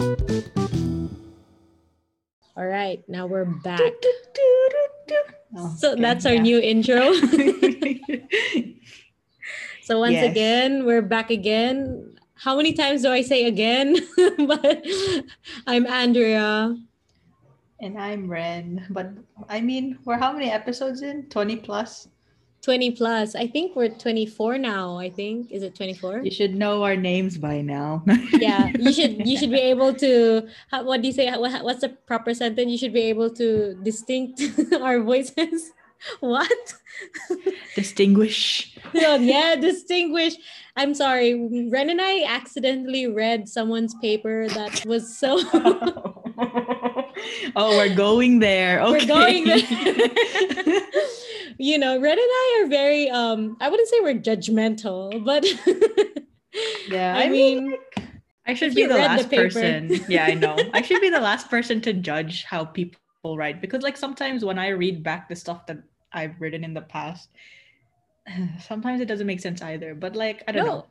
All right, now we're back. Oh, So okay, that's our yeah. new intro. so once Yes. again, we're back again. How many times do I say again? but I'm Andrea. and I'm Ren. But I mean, we're how many episodes in? 20 plus? 20 plus. I think we're 24 now. I think. Is it 24? You should know our names by now. yeah you should you should be able to how, what do you say what, what's the proper sentence you should be able to distinct our voices what Distinguish. No, oh, yeah distinguish i'm sorry ren and i accidentally read someone's paper that was so oh. Oh, we're going there. Okay. we're going there you know Ren and i are very um i wouldn't say we're judgmental but yeah, i, I, mean I should be the read the last person. Yeah, I know. I should be the last person to judge how people write because, like, sometimes when I read back the stuff that I've written in the past, sometimes it doesn't make sense either. But like, I don't know.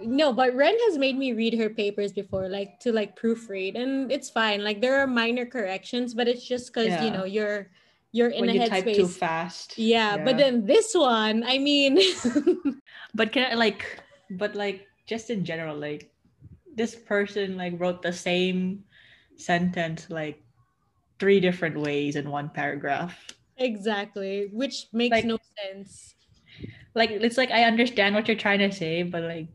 No but ren has made me read her papers before like to like proofread and it's fine. Like there are minor corrections but it's just because you know you're you're in when a you type too fast. yeah, but then this one i mean but can I like, but like, just in general, like, this person like wrote the same sentence like three different ways in one paragraph. exactly which makes Like- no sense. Like it's like I understand what you're trying to say, but like,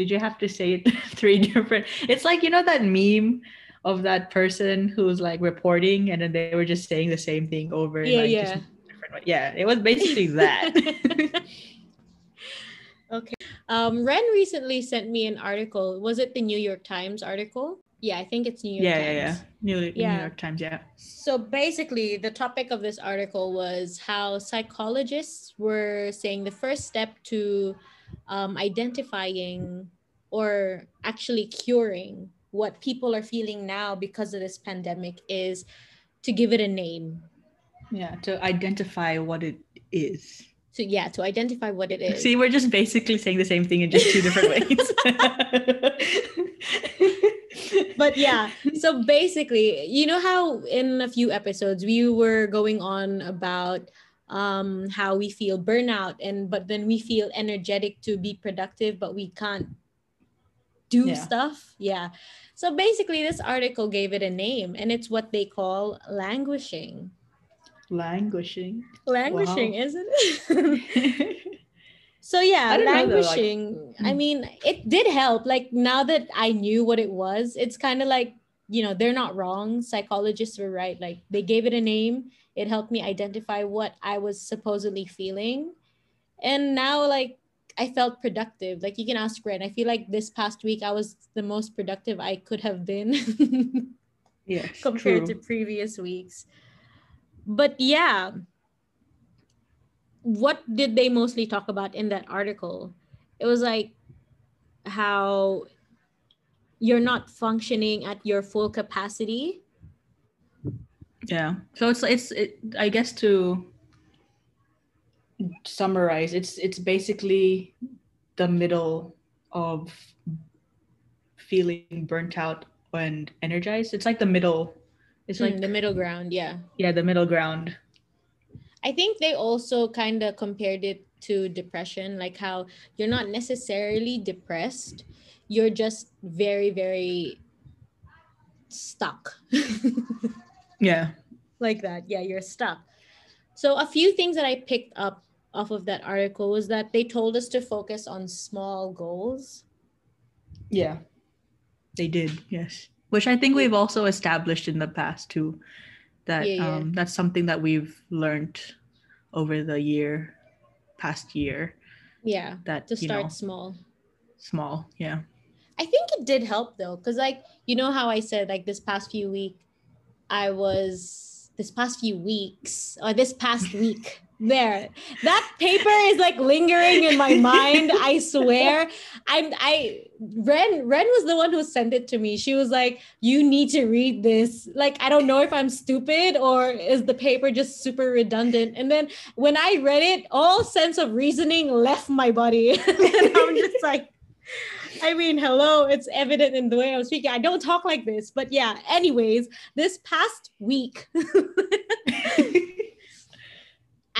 did you have to say it three different? It's like you know that meme of that person who's like reporting and then they were just saying the same thing over. Yeah, like, yeah. Just different way. Yeah, it was basically that. okay um ren recently sent me an article was it the new york times article yeah i think it's new york yeah, times yeah, yeah. New, New York Times. Yeah. So basically, the topic of this article was how psychologists were saying the first step to um, identifying or actually curing what people are feeling now because of this pandemic is to give it a name. Yeah, to identify what it is. So, yeah, to identify what it is. See, we're just basically saying the same thing in just two different ways. but yeah so basically you know how in a few episodes we were going on about um how we feel burnout and but then we feel energetic to be productive but we can't do Yeah. stuff yeah so basically this article gave it a name and it's what they call languishing languishing. languishing Wow. isn't it So yeah, I know like- languishing. I Mm. mean, it did help. Like now that I knew what it was, it's kind of like, you know, they're not wrong. Psychologists were right. Like they gave it a name. It helped me identify what I was supposedly feeling. And now like I felt productive. Like you can ask Ren. I feel like this past week I was the most productive I could have been yes, compared true. to previous weeks. But yeah, what did they mostly talk about in that article? It was like how you're not functioning at your full capacity. Yeah so it's it's it, i guess to summarize it's it's basically the middle of feeling burnt out and energized it's like the middle it's like Mm, the middle ground, yeah. yeah the middle ground I think they also kind of compared it to depression, like how you're not necessarily depressed, you're just very, very stuck. yeah like that. Yeah, you're stuck. So a few things that I picked up off of that article was that they told us to focus on small goals. yeah they did yes which i think we've also established in the past too that Yeah, yeah. um that's something that we've learned over the year past year Yeah, that to start know small. small yeah I think it did help though, because like you know how I said like this past few week, I was this past few weeks or this past week. There, that paper is like lingering in my mind. I swear. I'm I Ren Ren was the one who sent it to me. She was like, "You need to read this." Like I don't know if I'm stupid or is the paper just super redundant. And then when I read it, all sense of reasoning left my body, and I'm just like, I mean, hello, it's evident in the way I'm speaking. I don't talk like this, but yeah, anyways, this past week,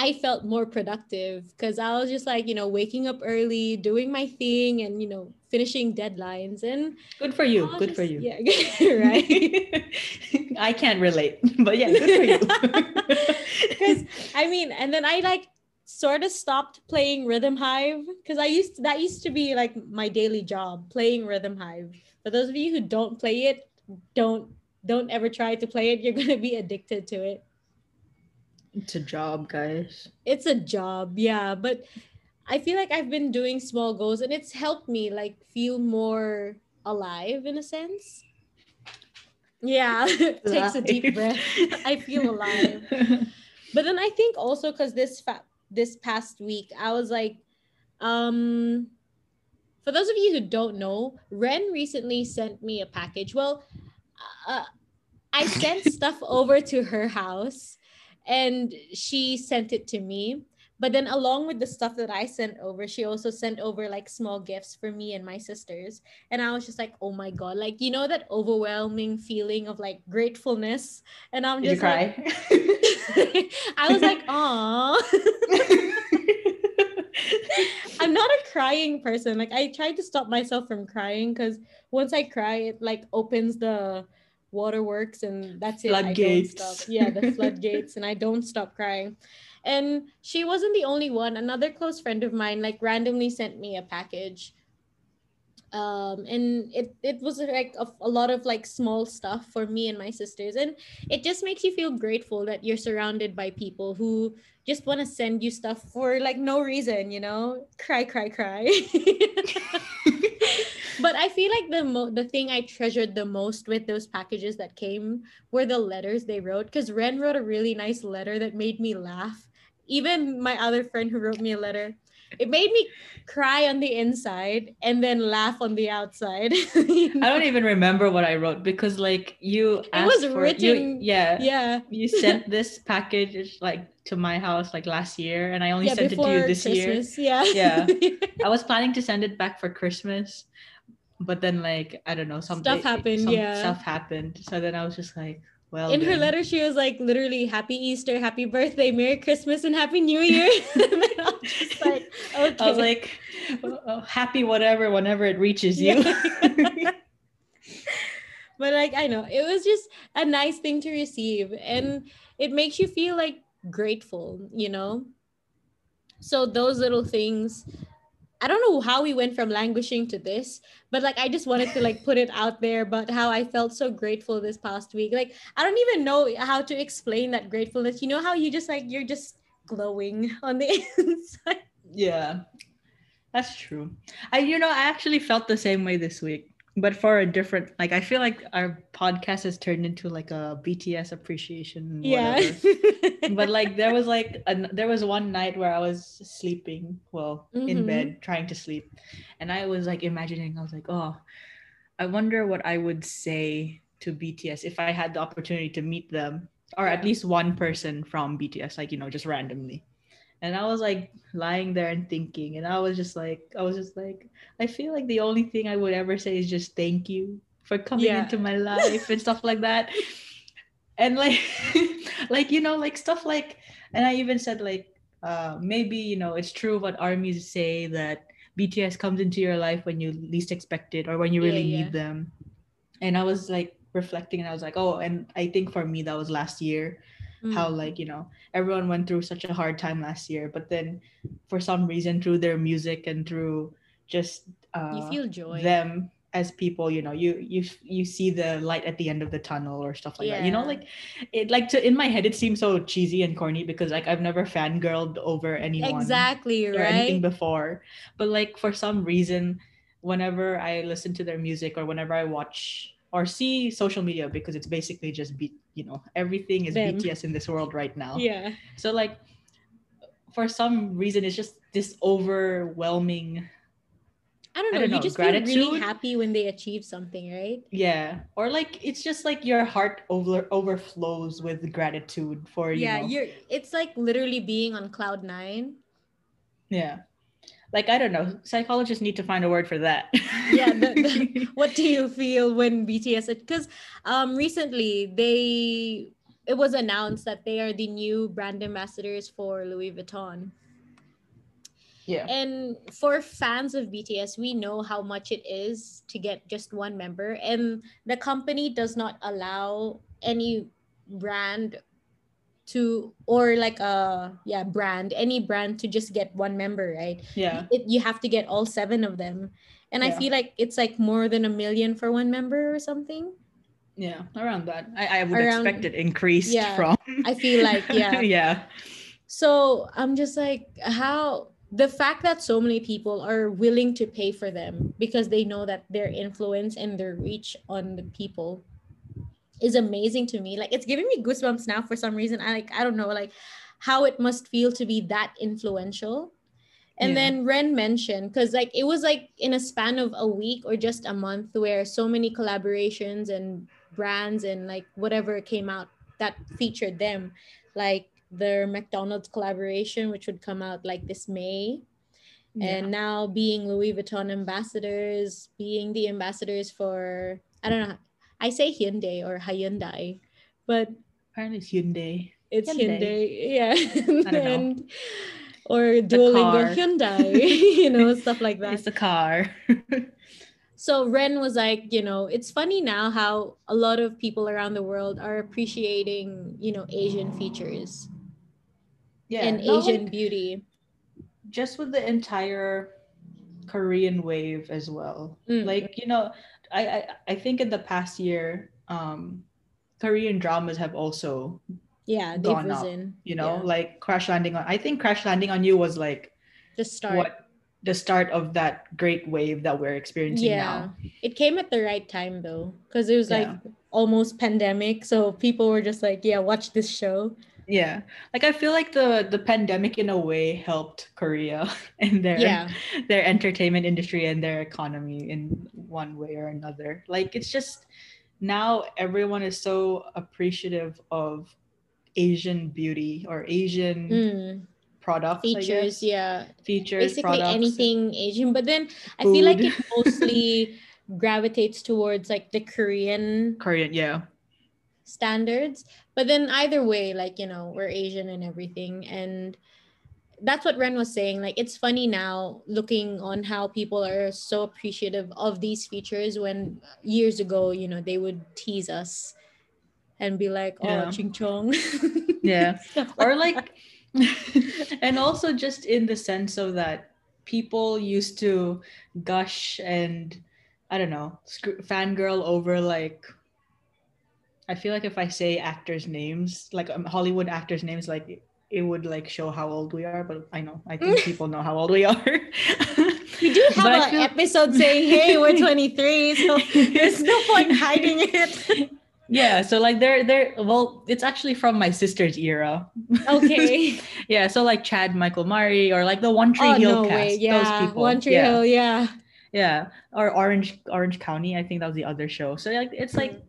I felt more productive because I was just like, you know, waking up early, doing my thing, and, you know, finishing deadlines. And good for you. Good just, for you. Yeah, right. I can't relate, but yeah, good for you. Because, I mean, and then I like sort of stopped playing Rhythm Hive because I used to, that used to be like my daily job playing Rhythm Hive. For those of you who don't play it, don't don't ever try to play it. You're gonna be addicted to it. It's a job, guys. It's a job, yeah. But I feel like I've been doing small goals and it's helped me like feel more alive in a sense. Yeah, takes a deep breath. I feel alive. But then I think also because this fa- this past week, I was like, um, for those of you who don't know, Ren recently sent me a package. Well, uh, I sent stuff over to her house and she sent it to me. But then, along with the stuff that I sent over, she also sent over like small gifts for me and my sisters. And I was just like, oh my God, like, you know, that overwhelming feeling of like gratefulness. And I'm Did just you cry? Like, I was like, aw. I'm not a crying person. Like I tried to stop myself from crying because once I cry, it like opens the waterworks and that's it. I don't Floodgates. stop. Yeah, the floodgates, and I don't stop crying. And she wasn't the only one. Another close friend of mine like randomly sent me a package. Um, and it it was like a, a lot of like small stuff for me and my sisters, and it just makes you feel grateful that you're surrounded by people who just want to send you stuff for like no reason, you know, cry, cry, cry. but I feel like the mo- the thing I treasured the most with those packages that came were the letters they wrote. Because Ren wrote a really nice letter that made me laugh. Even my other friend who wrote me a letter, it made me cry on the inside and then laugh on the outside. I don't even remember what I wrote because like you It was written- you, yeah. yeah. You sent this package like to my house like last year and I only Yeah, sent it to you this year. Yeah. Yeah. I was planning to send it back for Christmas, but then like I don't know, something Stuff happened, some yeah. Stuff happened. So then I was just like, well in her letter she was like literally happy easter happy birthday merry christmas and happy new year and i was just like okay I was like, oh, oh, happy whatever whenever it reaches you. Yeah. but like i know it was just a nice thing to receive and it makes you feel like grateful you know so those little things i don't know how we went from languishing to this but like i just wanted to like put it out there about how i felt so grateful this past week. Like i don't even know how to explain that gratefulness. You know how you just like you're just glowing on the inside? Yeah, that's true. I you know I actually felt the same way this week, but for a different like I feel like our podcast has turned into like a BTS appreciation. yeah but like there was like an, there was one night where I was sleeping, well, in Mhm. bed trying to sleep, and I was like imagining. I was like, oh, I wonder what I would say to BTS if I had the opportunity to meet them, or at least one person from BTS, like you know, just randomly. And I was like lying there and thinking, and I was just like, I was just like, I feel like the only thing I would ever say is just thank you for coming Yeah. into my life and stuff like that. And like, like you know, like stuff like, and I even said like, uh, maybe you know, it's true what armies say that BTS comes into your life when you least expect it or when you Yeah, really yeah. need them. And I was like reflecting, and I was like, oh, and I think for me that was last year how Mm. like you know everyone went through such a hard time last year but then for some reason through their music and through just uh, you feel joy. them as people you know you you you see the light at the end of the tunnel or stuff like that. You know like it like to in my head it seems so cheesy and corny because like i've never fangirled over anyone exactly or anything before. But like for some reason whenever i listen to their music or whenever i watch or see social media because it's basically just be you know everything is Them. bts in this world right now yeah so like for some reason it's just this overwhelming I don't I know. don't you know, just feel really happy when they achieve something, right? yeah or like it's just like your heart over overflows with gratitude for you yeah, know you're. It's like literally being on cloud nine. yeah like I don't know, psychologists need to find a word for that. yeah the, the, what do you feel when bts because um recently they it was announced that they are the new brand ambassadors for louis vuitton yeah. and for fans of bts we know how much it is to get just one member and the company does not allow any brand to or like a yeah brand any brand to just get one member right Yeah. it, you have to get all seven of them and i feel like it's like more than a million for one member or something Yeah. Around that. I, I would Around- expect it increased yeah. from i feel like yeah yeah. so i'm just like how the fact that so many people are willing to pay for them because they know that their influence and their reach on the people is amazing to me. Like it's giving me goosebumps now for some reason. I like i don't know like how it must feel to be that influential. And Yeah. then ren mentioned because like it was like in a span of a week or just a month where so many collaborations and brands and like whatever came out that featured them. Like their mcdonald's collaboration which would come out like this may. And now being louis vuitton ambassadors being the ambassadors for i don't know i say hyundai or hyundai but apparently it's Hyundai. it's Hyundai. hyundai, yeah and or duolingo hyundai you know stuff like that It's the car. so ren was like you know it's funny now how a lot of people around the world are appreciating you know asian features yeah. and asian like- beauty just with the entire Korean wave as well. Mm. Like, you know, I, I I think in the past year, um Korean dramas have also, yeah they've gone up, you know, Yeah. like Crash Landing on I think Crash Landing on You was like just start what the start of that great wave that we're experiencing now. It came at the right time though, because it was like Yeah. almost pandemic. So people were just like, yeah, watch this show. Yeah. Like I feel like the the pandemic in a way helped Korea and their Yeah. their entertainment industry and their economy in one way or another. Like it's just now everyone is so appreciative of Asian beauty or Asian Mm, products, features, yeah. features, Basically products. anything Asian. But then I feel like it mostly gravitates towards like the Korean Korean, yeah, standards. But then either way, like, you know, we're Asian and everything. And that's what Ren was saying. Like, it's funny now looking on how people are so appreciative of these features when years ago, you know, they would tease us and be like, oh, Yeah. ching chong. yeah. or like and also just in the sense of that people used to gush and i don't know sc- fangirl over like i feel like if i say actors names like um, hollywood actors names like it, would like show how old we are but i know i think people know how old we are we do have an feel- episode saying, hey, we're 23. So there's no point hiding it. yeah so like they're they're well it's actually from my sister's era okay. yeah so like chad michael murray or like the one tree oh, hill no cast way. Yeah. those people One Tree yeah. Hill. Yeah. Yeah, or Orange Orange County. I think that was the other show. So like it's like.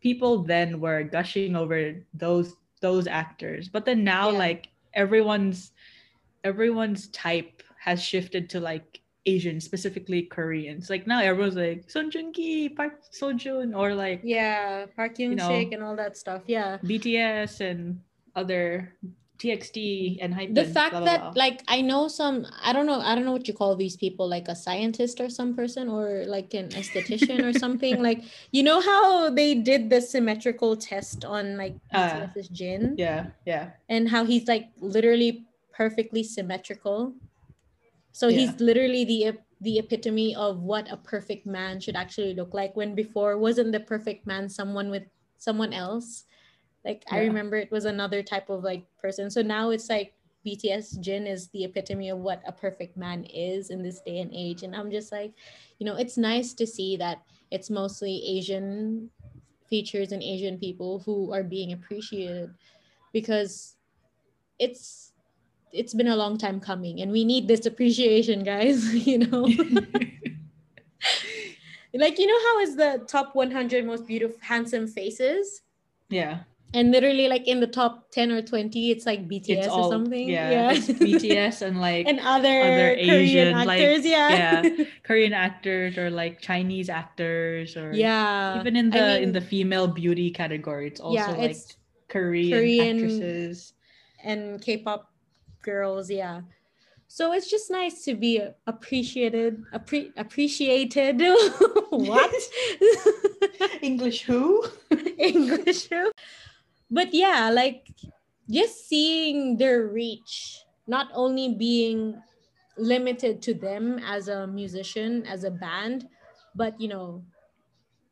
People then were gushing over those those actors, but then now Yeah. like everyone's everyone's type has shifted to like Asian, specifically Koreans. Like now everyone's like Son Joong Ki, Park Seo Joon, or like Yeah. Park Yoon know, Sik and all that stuff. Yeah. BTS and other TXT and Hype. the fact that like i know some i don't know i don't know what you call these people like a scientist or some person or like an esthetician or something like you know how they did the symmetrical test on like Uh, Jin yeah, yeah, and how he's like literally perfectly symmetrical so Yeah. he's literally the the epitome of what a perfect man should actually look like when before wasn't the perfect man someone with someone else like i remember it was another type of like person. So now it's like bts jin is the epitome of what a perfect man is in this day and age. And i'm just like you know it's nice to see that it's mostly asian features and asian people who are being appreciated because it's it's been a long time coming and we need this appreciation guys you know? Like you know how is the top 100 most beautiful handsome faces? Yeah. And literally like in the top 10 or 20 it's like bts It's all or something. yeah, it's BTS and like and other, other korean Asian, like, actors yeah. yeah, Korean actors or like Chinese actors or yeah. even in I the in the female beauty category, it's also yeah like it's Korean, Korean- actresses. and k-pop girls yeah. So it's just nice to be appreciated appre- appreciated. What? English who? english but yeah like just seeing their reach not only being limited to them as a musician as a band but you know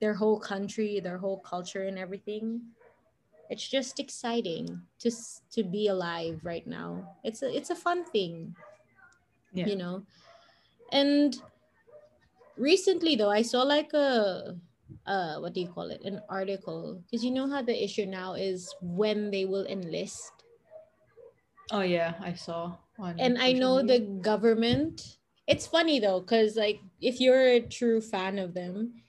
their whole country their whole culture and everything it's just exciting to to be alive right now it's a it's a fun thing Yeah. you know and recently though i saw like a uh what do you call it an article because you know how the issue now is when they will enlist Oh yeah, I saw and i know media. the government it's funny though because like if you're a true fan of them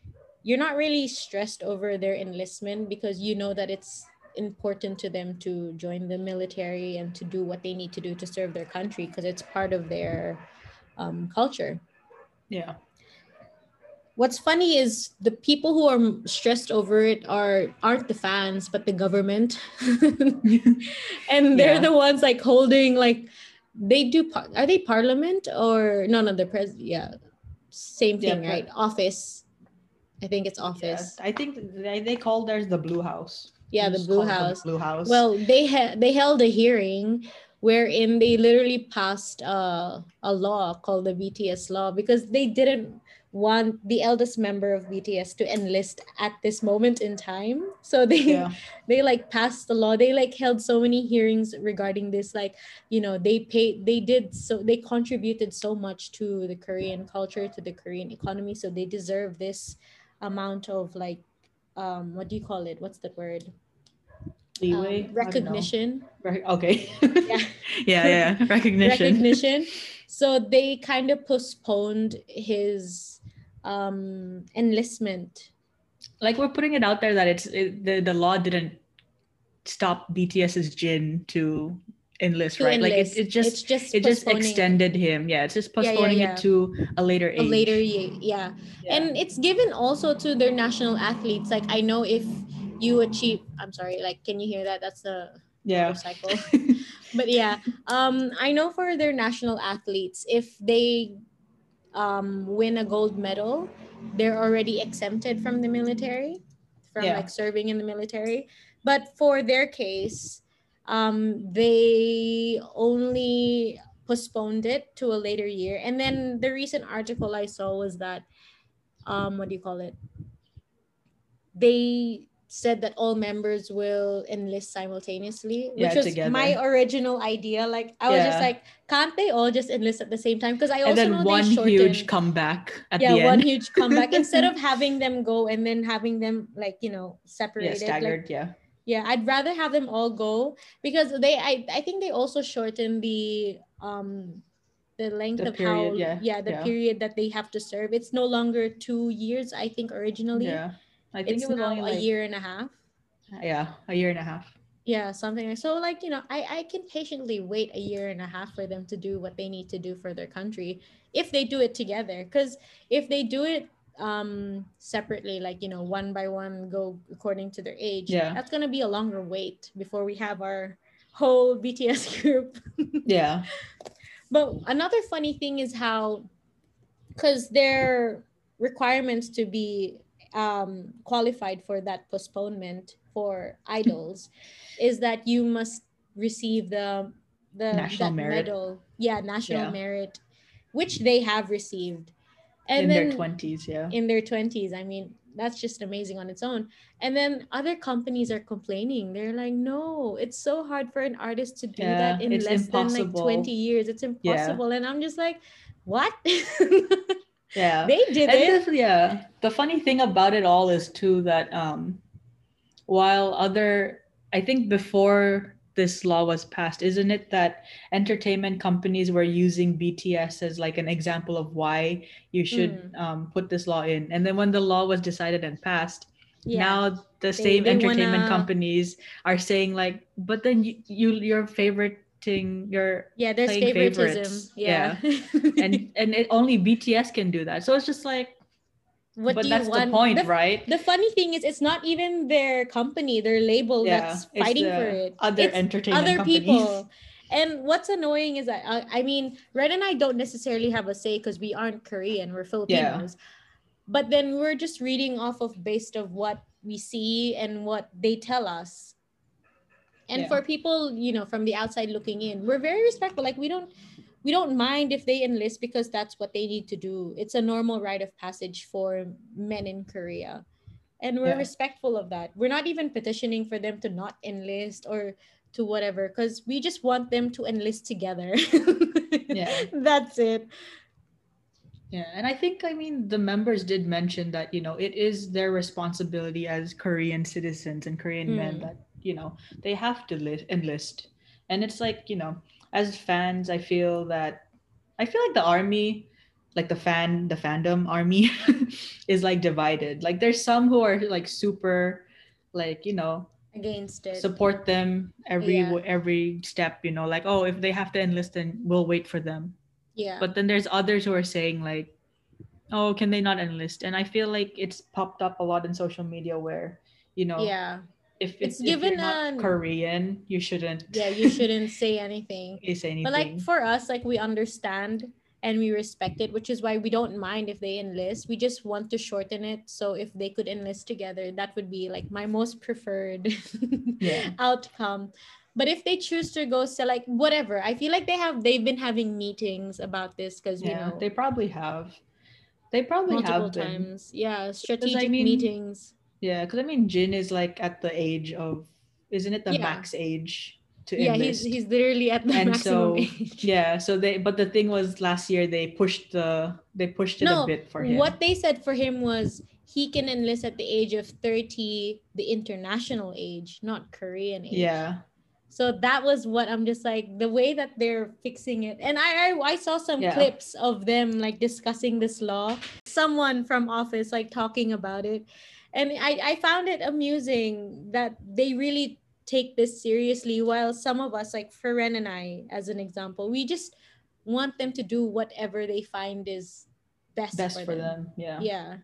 you're not really stressed over their enlistment because you know that it's important to them to join the military and to do what they need to do to serve their country because it's part of their um, culture yeah. What's funny is the people who are stressed over it are aren't the fans but the government and they're Yeah. the ones like holding like they do par- are they parliament or no no the pres yeah same thing but- right office i think it's Yeah, office I think they, they call theirs the Blue House. yeah, the blue house Blue House. well they had they held a hearing wherein they literally passed uh, a law called the bts law because they didn't want the eldest member of bts to enlist at this moment in time so they yeah, they like passed the law they like held so many hearings regarding this like you know they paid they did so they contributed so much to the korean culture to the korean economy so they deserve this amount of like um what do you call it what's the word leeway. Um, I don't know. recognition Rec- okay. yeah yeah, yeah. Recognition. recognition so they kind of postponed his um enlistment Like we're putting it out there that it's it, the the law didn't stop BTS's Jin to enlist, to right? Like it, it just it's just it just extended him. Yeah, it's just Yeah, yeah, postponing yeah. it to a later age. a later ye- yeah Yeah. and it's given also to their national athletes like i know if you achieve i'm sorry like can you hear that that's the yeah. motorcycle but yeah um i know for their national athletes if they um win a gold medal they're already exempted from the military from Yeah. like serving in the military but for their case um they only postponed it to a later year and then the recent article i saw was that um what do you call it they said that all members will enlist simultaneously which Yeah, was together. my original idea like i was just like can't they all just enlist at the same time because i also and then know one they shortened huge comeback at the moment. yeah the one huge comeback instead of having them go and then having them like you know yeah, separated like, staggered. yeah. yeah i'd rather have them all go because they i, I think they also shorten the um the length The of how period, yeah, the yeah. period that they have to serve it's no longer two years i think originally Yeah. I think it's it was only a year and a half yeah, a year and a half. yeah something like so like you know i i can patiently wait a year and a half for them to do what they need to do for their country if they do it together because if they do it um separately like you know one by one go according to their age Yeah. that's going to be a longer wait before we have our whole bts group Yeah. but another funny thing is how because their requirements to be um, qualified for that postponement for idols is that you must receive the the National merit. medal. Yeah national Yeah. merit which they have received. And in then their twenties, yeah. in their 20s i mean that's just amazing on its own. And then other companies are complaining. They're like no it's so hard for an artist to do that in less than like 20 years. It's impossible. And i'm just like what Yeah. they did and it this- yeah the funny thing about it all is too that um while other i think before this law was passed isn't it that entertainment companies were using bts as like an example of why you should Mm. um, put this law in and then when the law was decided and passed Yeah. now the They- same they entertainment wanna- companies are saying like but then you, you your favoriting your yeah, there's favoritism. favorites. Yeah. and and it, only bts can do that so it's just like what but do that's you want? the point the, right the funny thing is, it's not even their company, their label that's fighting for it. other It's entertainment other companies. people. And what's annoying is that I, I mean, Ren and I don't necessarily have a say because we aren't Korean, we're Filipinos. But then we're just reading off of based of what we see and what they tell us. And Yeah. for people, you know, from the outside looking in, we're very respectful. Like we don't we don't mind if they enlist because that's what they need to do. It's a normal rite of passage for men in Korea. And we're Yeah. respectful of that. We're not even petitioning for them to not enlist or to whatever because we just want them to enlist together. Yeah. That's it. Yeah, and I think I mean the members did mention that you know it is their responsibility as Korean citizens and Korean men Hmm. that you know they have to li- enlist, and it's like you know as fans I feel that I feel like the army, like the fan the fandom army, is like divided. Like there's some who are like super, like you know Against it. support them every Yeah. every step. You know like oh if they have to enlist then we'll wait for them yeah. but then there's others who are saying like oh can they not enlist and i feel like it's popped up a lot in social media where you know yeah. If It's it's, if given not an- korean you shouldn't Yeah, you shouldn't say anything. say anything But like for us, like we understand and we respect it, which is why we don't mind if they enlist. We just want to shorten it. So if they could enlist together, that would be like my most preferred Yeah. outcome. But if they choose to go so like whatever, I feel like they have they've been having meetings about this because you know they probably have they probably have been times. Yeah, strategic mean, meetings. Yeah because i mean jin is like at the age of isn't it the Yeah. max age to Yeah, enlist he's he's literally at the And maximum so, age. yeah so they but the thing was last year they pushed the they pushed it No, a bit for him What they said for him was he can enlist at the age of 30, the international age, not Korean age. yeah So that was what I'm just like the way that they're fixing it. And I I, I saw some Yeah. clips of them like discussing this law. Someone from office like talking about it. And I, I found it amusing that they really take this seriously while some of us like Feren and I as an example, we just want them to do whatever they find is best, best for them yeah Yeah.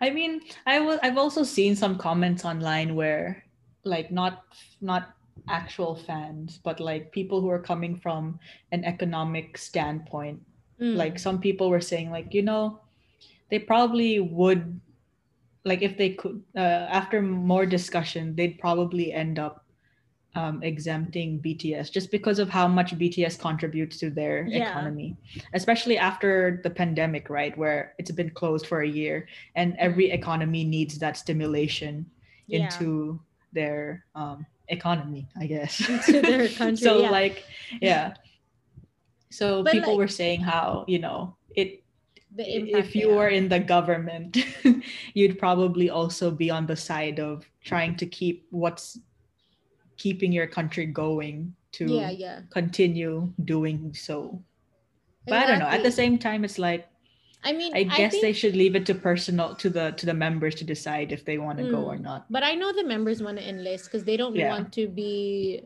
I mean, I will. I've also seen some comments online where, like, not not actual fans, but like people who are coming from an economic standpoint. Mm. Like some people were saying, like, you know, they probably would, like, if they could, uh, after more discussion, they'd probably end up um, exempting BTS just because of how much BTS contributes to their Yeah. economy, especially after the pandemic, right? Where it's been closed for a year and every economy needs that stimulation Yeah. into their um, economy, I guess. Into their country, so, yeah. like, yeah. So But, people like- were saying how, you know, it the if you were in the government, you'd probably also be on the side of trying to keep what's keeping your country going to yeah, yeah. continue doing so. But I don't know. At the same time, it's like I mean, I guess think, they should leave it to personal to the to the members to decide if they want to go or Mm. not. But I know the members want to enlist because they don't Yeah. want to be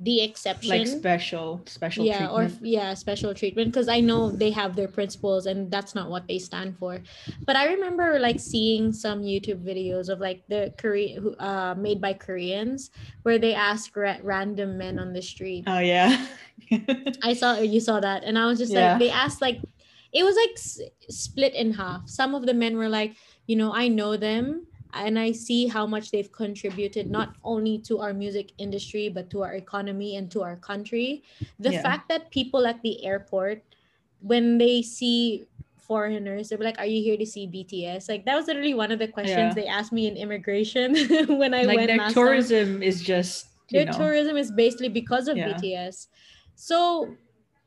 the exception. Like special special yeah, or yeah, special treatment because I know they have their principles and that's not what they stand for. But I remember like seeing some YouTube videos of like the Korean uh made by Koreans where they ask ra- random men on the street. oh yeah. I saw you saw that and I was just Yeah. like they asked like it was like s- split in half. Some of the men were like, you know, I know them and I see how much they've contributed not only to our music industry but to our economy and to our country. The Yeah. fact that people at the airport when they see foreigners they're like are you here to see BTS like that was literally one of the questions Yeah. they asked me in immigration when I like went their last time tourism is just their know, tourism is basically because of Yeah. BTS. So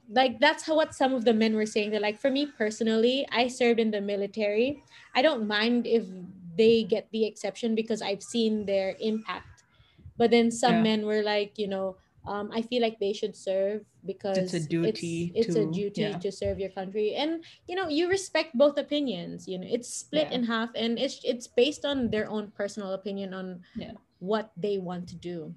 like that's how what some of the men were saying. They're like, for me personally, I served in the military. I don't mind if they get the exception because I've seen their impact. But then some Yeah. men were like, you know, um, I feel like they should serve because It's a duty It's, it's a to- duty yeah. to serve your country, and you know you respect both opinions. You know it's split Yeah. in half, and it's it's based on their own personal opinion on what they want to do.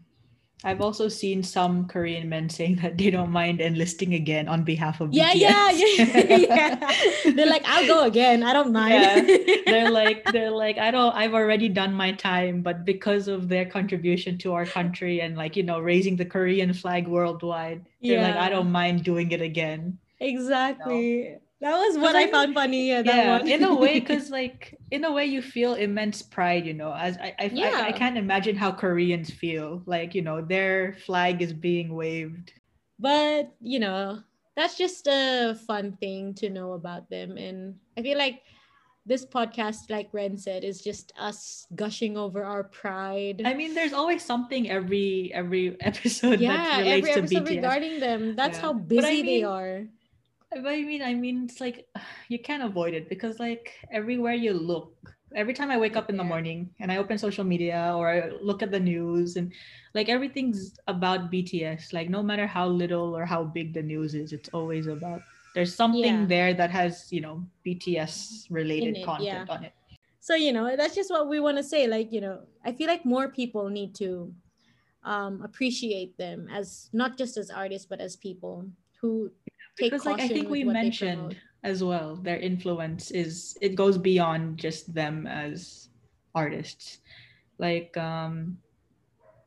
I've also seen some Korean men saying that they don't mind enlisting again on behalf of Yeah, BTS. yeah, yeah, yeah. They're like, I'll go again. I don't mind. Yeah. they're like they're like I don't I've already done my time, but because of their contribution to our country and like you know raising the Korean flag worldwide, they're like I don't mind doing it again. exactly. That was what I I found funny. Yeah, that yeah, one. in a way, because like in a way you feel immense pride, you know. As I I, I Yeah. I can't imagine how Koreans feel. Like you know their flag is being waved. but you know that's just a fun thing to know about them and i feel like this podcast like ren said is just us gushing over our pride I mean, there's always something every every episode yeah that relates every to episode BTS. regarding them that's Yeah. how But I busy they are But I mean, I mean, it's like you can't avoid it because like everywhere you look, every time I wake up in the morning and I open social media or I look at the news and like everything's about BTS. Like no matter how little or how big the news is, it's always about there's something Yeah. there that has you know BTS related it, content yeah. on it. so you know that's just what we want to say like you know i feel like more people need to um appreciate them as not just as artists but as people who take Because like I think we mentioned as well, their influence is it goes beyond just them as artists. Like um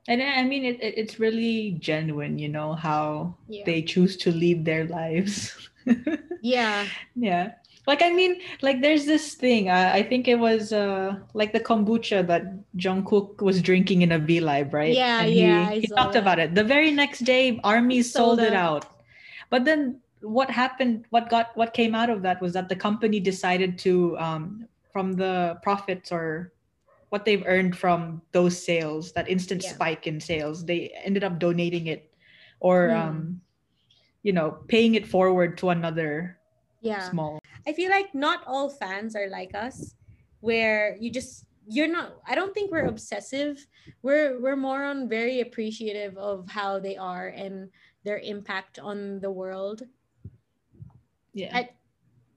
and I I mean it, it it's really genuine, you know, how yeah they choose to lead their lives. yeah yeah. Like I mean, like there's this thing. Uh, I think it was uh like the kombucha that Jungkook was drinking in a V Live, right? Yeah, And yeah, He, he talked that. about it. The very next day, armies Sold sold, it out. But then what happened? What got what came out of that was that the company decided to um from the profits or what they've earned from those sales, that instant Yeah. spike in sales, they ended up donating it or Hmm. um you know paying it forward to another yeah small I feel like not all fans are like us, where you just you're not. I don't think we're obsessive. We're we're more on very appreciative of how they are and their impact on the world. Yeah I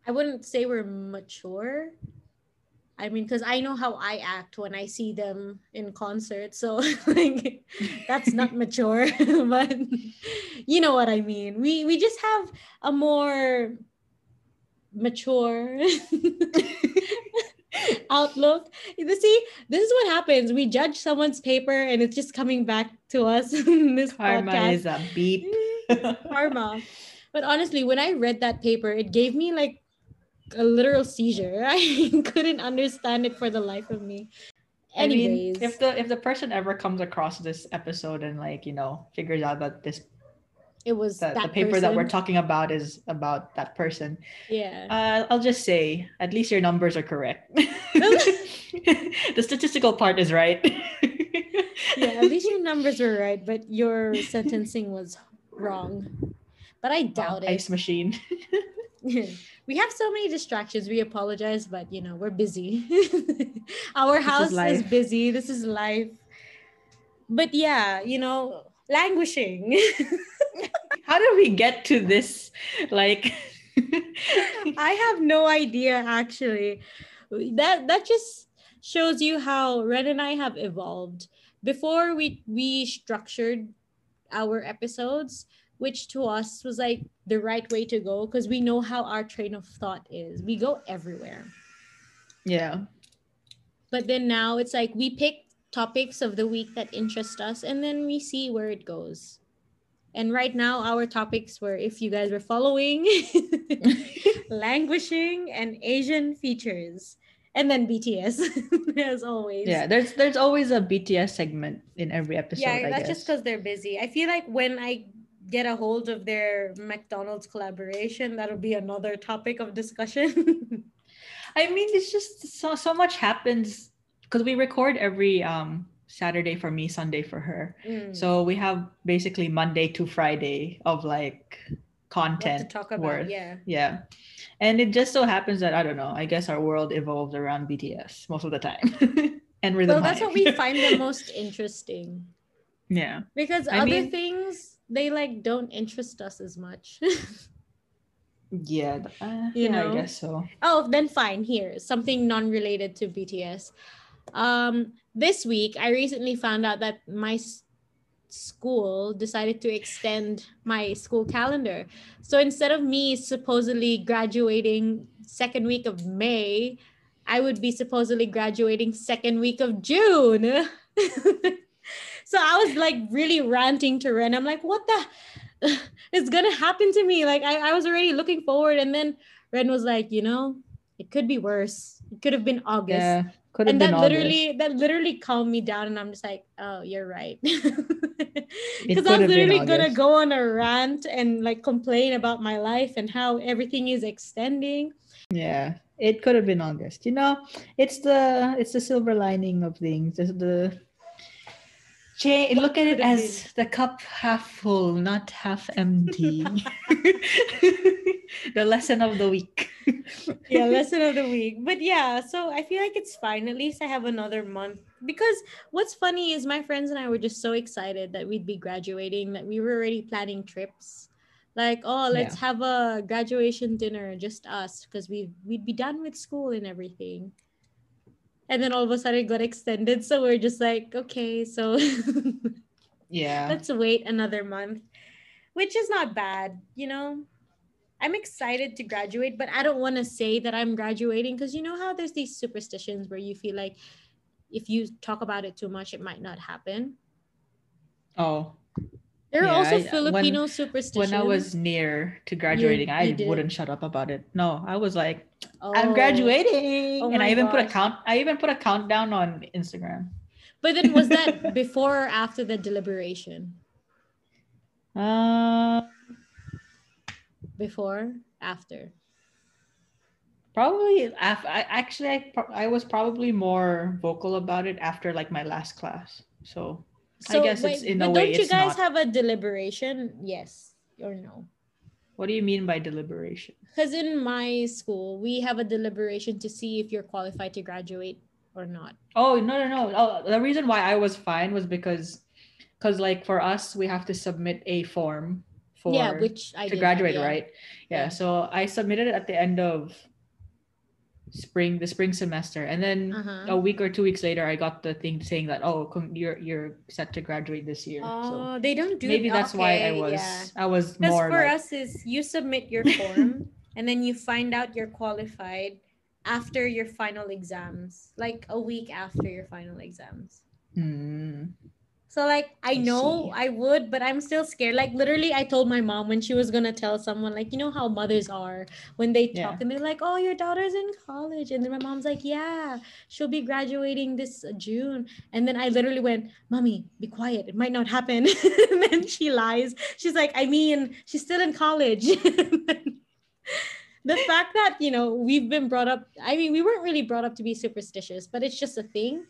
I wouldn't say we're mature. I mean, because I know how I act when I see them in concert, so like that's not mature, but you know what I mean. We we just have a more mature outlook. You see, this is what happens. We judge someone's paper, and it's just coming back to us in this Karma podcast. is a beep. Karma. But honestly, when I read that paper, it gave me like a literal seizure. I couldn't understand it for the life of me. I mean, Anyways, if the if the person ever comes across this episode and like you know figures out that this it was that, that the paper that we're talking about is about that person, yeah. uh, I'll just say at least your numbers are correct. the statistical part is right. yeah, at least your numbers were right, but your sentencing was wrong. But I doubt Oh, Ice machine. we have so many distractions. We apologize, but you know, we're busy. Our This is house is, life. busy. This is life. But yeah, you know, languishing. How did we get to this? Like, I have no idea actually. That that just shows you how Ren and I have evolved. Before we we structured our episodes, which to us was like the right way to go because we know how our train of thought is. We go everywhere. yeah, But then now it's like we pick topics of the week that interest us and then we see where it goes. And right now our topics were if you guys were following languishing and Asian features. And then BTS as always. yeah. There's there's always a BTS segment in every episode. yeah, I that's guess. just because they're busy. I feel like when I get a hold of their McDonald's collaboration, that'll be another topic of discussion. I mean, it's just so so much happens because we record every um Saturday for me, Sunday for her. Mm. So we have basically Monday to Friday of like content talk about? worth. Yeah. Yeah. And it just so happens that I don't know, I guess our world evolves around BTS most of the time. and Rhythm Well, that's what we find the most interesting Yeah. because I other mean- things they like don't interest us as much. Yeah, uh, You yeah, know? I guess so. oh, then fine. Here, something non-related to BTS. Um, this week I recently found out that my school decided to extend my school calendar. So instead of me supposedly graduating second week of May, I would be supposedly graduating second week of June. so I was like really ranting to Ren. I'm like, what the it's gonna happen to me? Like I, I was already looking forward, and then Ren was like, you know, it could be worse. It could have been August Yeah, could have and been that August. literally that literally calmed me down and i'm just like oh you're right because i'm literally gonna go on a rant and like complain about my life and how everything is extending Yeah, it could have been August. You know, it's the it's the silver lining of things. It's the cha- look at it as the cup half full, not half empty. the lesson of the week. yeah lesson of the week. But yeah so i feel like it's fine. At least i have another month. Because what's funny is my friends and i were just so excited that we'd be graduating that we were already planning trips. Like oh let's have a graduation dinner just us because we we'd be done with school and everything and then all of a sudden it got extended. So we're just like okay so Yeah. let's wait another month which is not bad you know? I'm excited to graduate but i don't want to say that i'm graduating because you know how there's these superstitions where you feel like if you talk about it too much it might not happen? Oh, there are Yeah, also I- when- filipino superstitions when I was near to graduating, you I did. wouldn't shut up about it. No, I was like, Oh. I'm graduating, Oh and I even put a count. I even put a countdown on Instagram. but then was that before or after the deliberation Uh, before after Probably af- I actually I, I was probably more vocal about it after like my last class. So I guess it's- in a but way don't you guys not. have a deliberation yes or no what do you mean by deliberation? Because in my school, we have a deliberation to see if you're qualified to graduate or not. Oh no no no! Oh, the reason why I was fine was because, because like for us we have to submit a form for yeah, which I to that, graduate, yeah. right? Yeah. Yeah. So I submitted it at the end of spring, the spring semester, and then Uh-huh. a week or two weeks later, I got the thing saying that oh, you're you're set to graduate this year. so Oh, they don't do maybe that's why I was yeah. I was Because more for like, us is you submit your form and then you find out you're qualified after your final exams, like a week after your final exams. hmm. So like I I know see. I would, but I'm still scared. Like literally, I told my mom when she was gonna tell someone, like you know how mothers are when they talk Yeah. and they're like, "Oh, your daughter's in college," and then my mom's like, "Yeah, she'll be graduating this June." And then I literally went, "Mommy, be quiet. It might not happen." and then she lies. She's like, "I mean, she's still in college." the fact that you know we've been brought up i mean we weren't really brought up to be superstitious but it's just a thing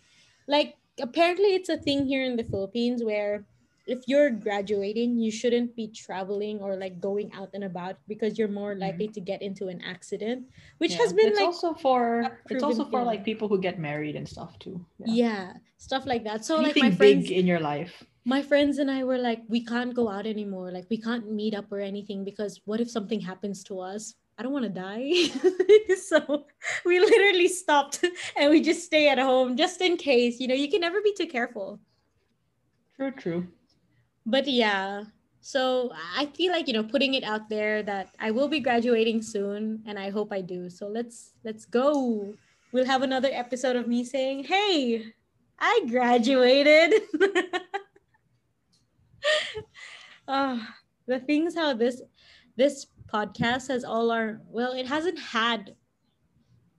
like apparently it's a thing here in the philippines where if you're graduating you shouldn't be traveling or like going out and about because you're more mm-hmm. likely to get into an accident which Yeah. has been it's like also for it's also for thing. like people who get married and stuff too. yeah. stuff like that so like my friends big in your life. my friends and I were like, we can't go out anymore. Like, we can't meet up or anything because what if something happens to us? I don't want to die. so we literally stopped and we just stay at home just in case. You know, you can never be too careful. True, true. But yeah, so I feel like, you know, putting it out there that I will be graduating soon and I hope I do. So let's let's go. We'll have another episode of me saying, "Hey, I graduated." Ah, the things how this this podcast has all our well, it hasn't had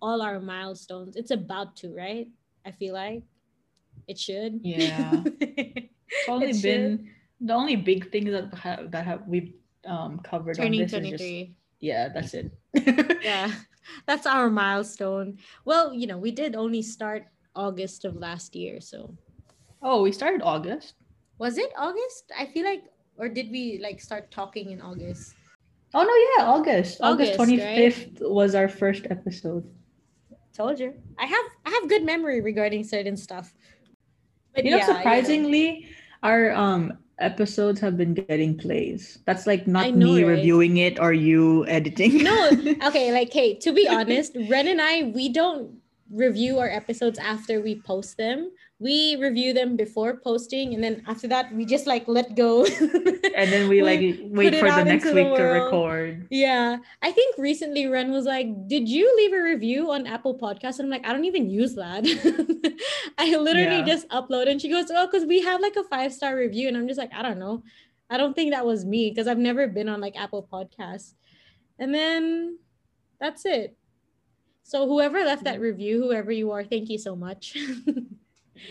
all our milestones. It's about to, right? I feel like it should. Yeah. It's only It been the only big things that have that have we've um covered Turning on this is just yeah, that's it. yeah that's our milestone well you know we did only start august of last year so oh, we started August. was it august i feel like or did we like start talking in august Oh no, yeah, August. August, twenty fifth was our first episode. told you i have i have good memory regarding certain stuff but You know, yeah, surprisingly, our um episodes have been getting plays. That's like not know, me right? reviewing it or you editing. No, okay, like hey, to be honest, Ren and I we don't review our episodes after we post them. We review them before posting, and then after that, we just like let go. and then we like wait for the next into the week to record. yeah, I think recently Ren was like, "Did you leave a review on Apple Podcasts?" And I'm like, "I don't even use that. I literally Yeah. just upload." And she goes, "Oh, because we have like a five star review," and I'm just like, "I don't know." I don't think that was me because I've never been on like Apple Podcasts. And then that's it. So whoever left that review, whoever you are, thank you so much.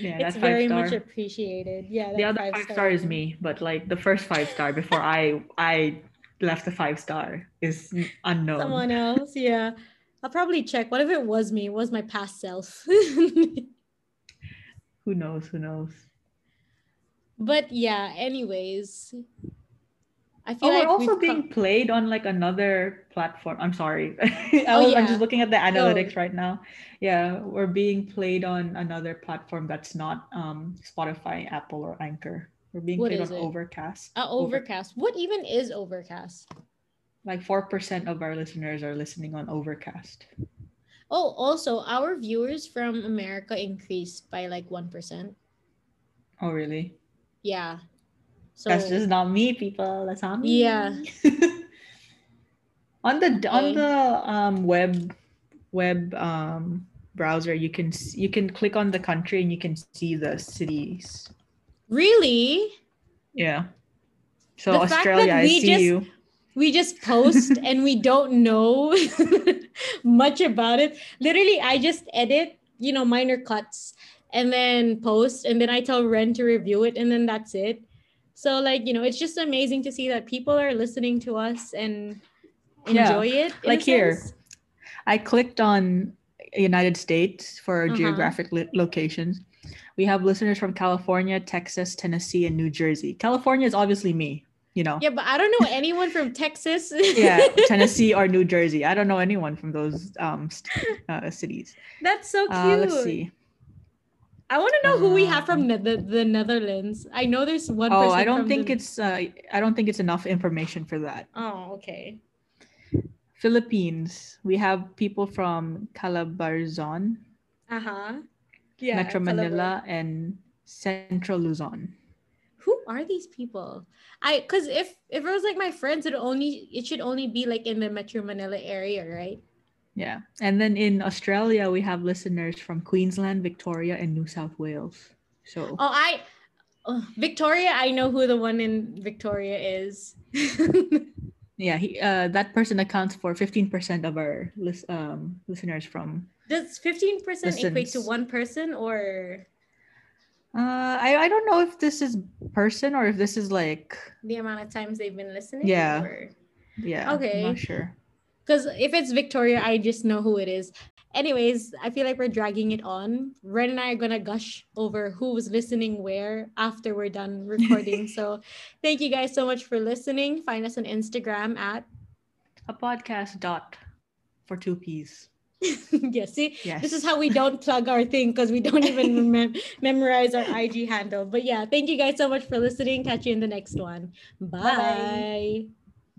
Yeah, it's that's very five much appreciated. Yeah. The other five star is me, but like the first five star before I I left the five star is unknown. Someone else. Yeah. I'll probably check. What if it was me? It was my past self? Who knows? Who knows? but yeah, anyways. I feel Oh, like we're also being come- played on like another platform. I'm sorry. I Oh, was, I'm just looking at the analytics right now. Yeah, we're being played on another platform that's not um, Spotify, Apple, or Anchor. We're being What played on it? Overcast. uh, Over- Overcast. What even is Overcast? like 4% of our listeners are listening on Overcast. Oh, also, our viewers from America increased by like 1%. Oh, really? Yeah. So That's just not me, people. That's not me. Yeah. on the on the um web web um browser, you can you can click on the country and you can see the cities. really? Yeah. So The Australia, I we see just- you. we just post and we don't know much about it. Literally, I just edit, you know, minor cuts and then post, and then I tell Ren to review it, and then that's it. So, like, you know, it's just amazing to see that people are listening to us and Yeah, enjoy it. like here. I clicked on United States for Uh-huh. geographic li- locations. We have listeners from California, Texas, Tennessee, and New Jersey. California is obviously me, you know. Yeah, but I don't know anyone from Texas. yeah, Tennessee or New Jersey. I don't know anyone from those um uh, cities. That's so cute. Uh, let's see. I want to know who we have from Um, the, the, the Netherlands. I know there's one Oh, person I don't from think the- it's uh, I don't think it's enough information for that. Oh, okay. Philippines. We have people from Calabarzon, Uh-huh. Yeah. Metro Manila, and Central Luzon. who are these people i because if if it was like my friends it only it should only be like in the metro manila area right Yeah, and then in Australia we have listeners from Queensland, Victoria, and New South Wales. So oh i oh, victoria i know who the one in victoria is yeah, he uh, that person accounts for fifteen percent of our lis- um, listeners from does 15% equate to one person or Uh, I, I don't know if this is person or if this is like the amount of times they've been listening Yeah. or... yeah. Okay. I'm not sure. Because if it's Victoria, I just know who it is. Anyways, I feel like we're dragging it on. Ren and I are gonna gush over who was listening where after we're done recording. so thank you guys so much for listening. Find us on Instagram at A podcast dot for two P's. yeah, see, Yes. this is how we don't plug our thing because we don't even mem- memorize our IG handle. But yeah, thank you guys so much for listening. Catch you in the next one. Bye-bye. Bye.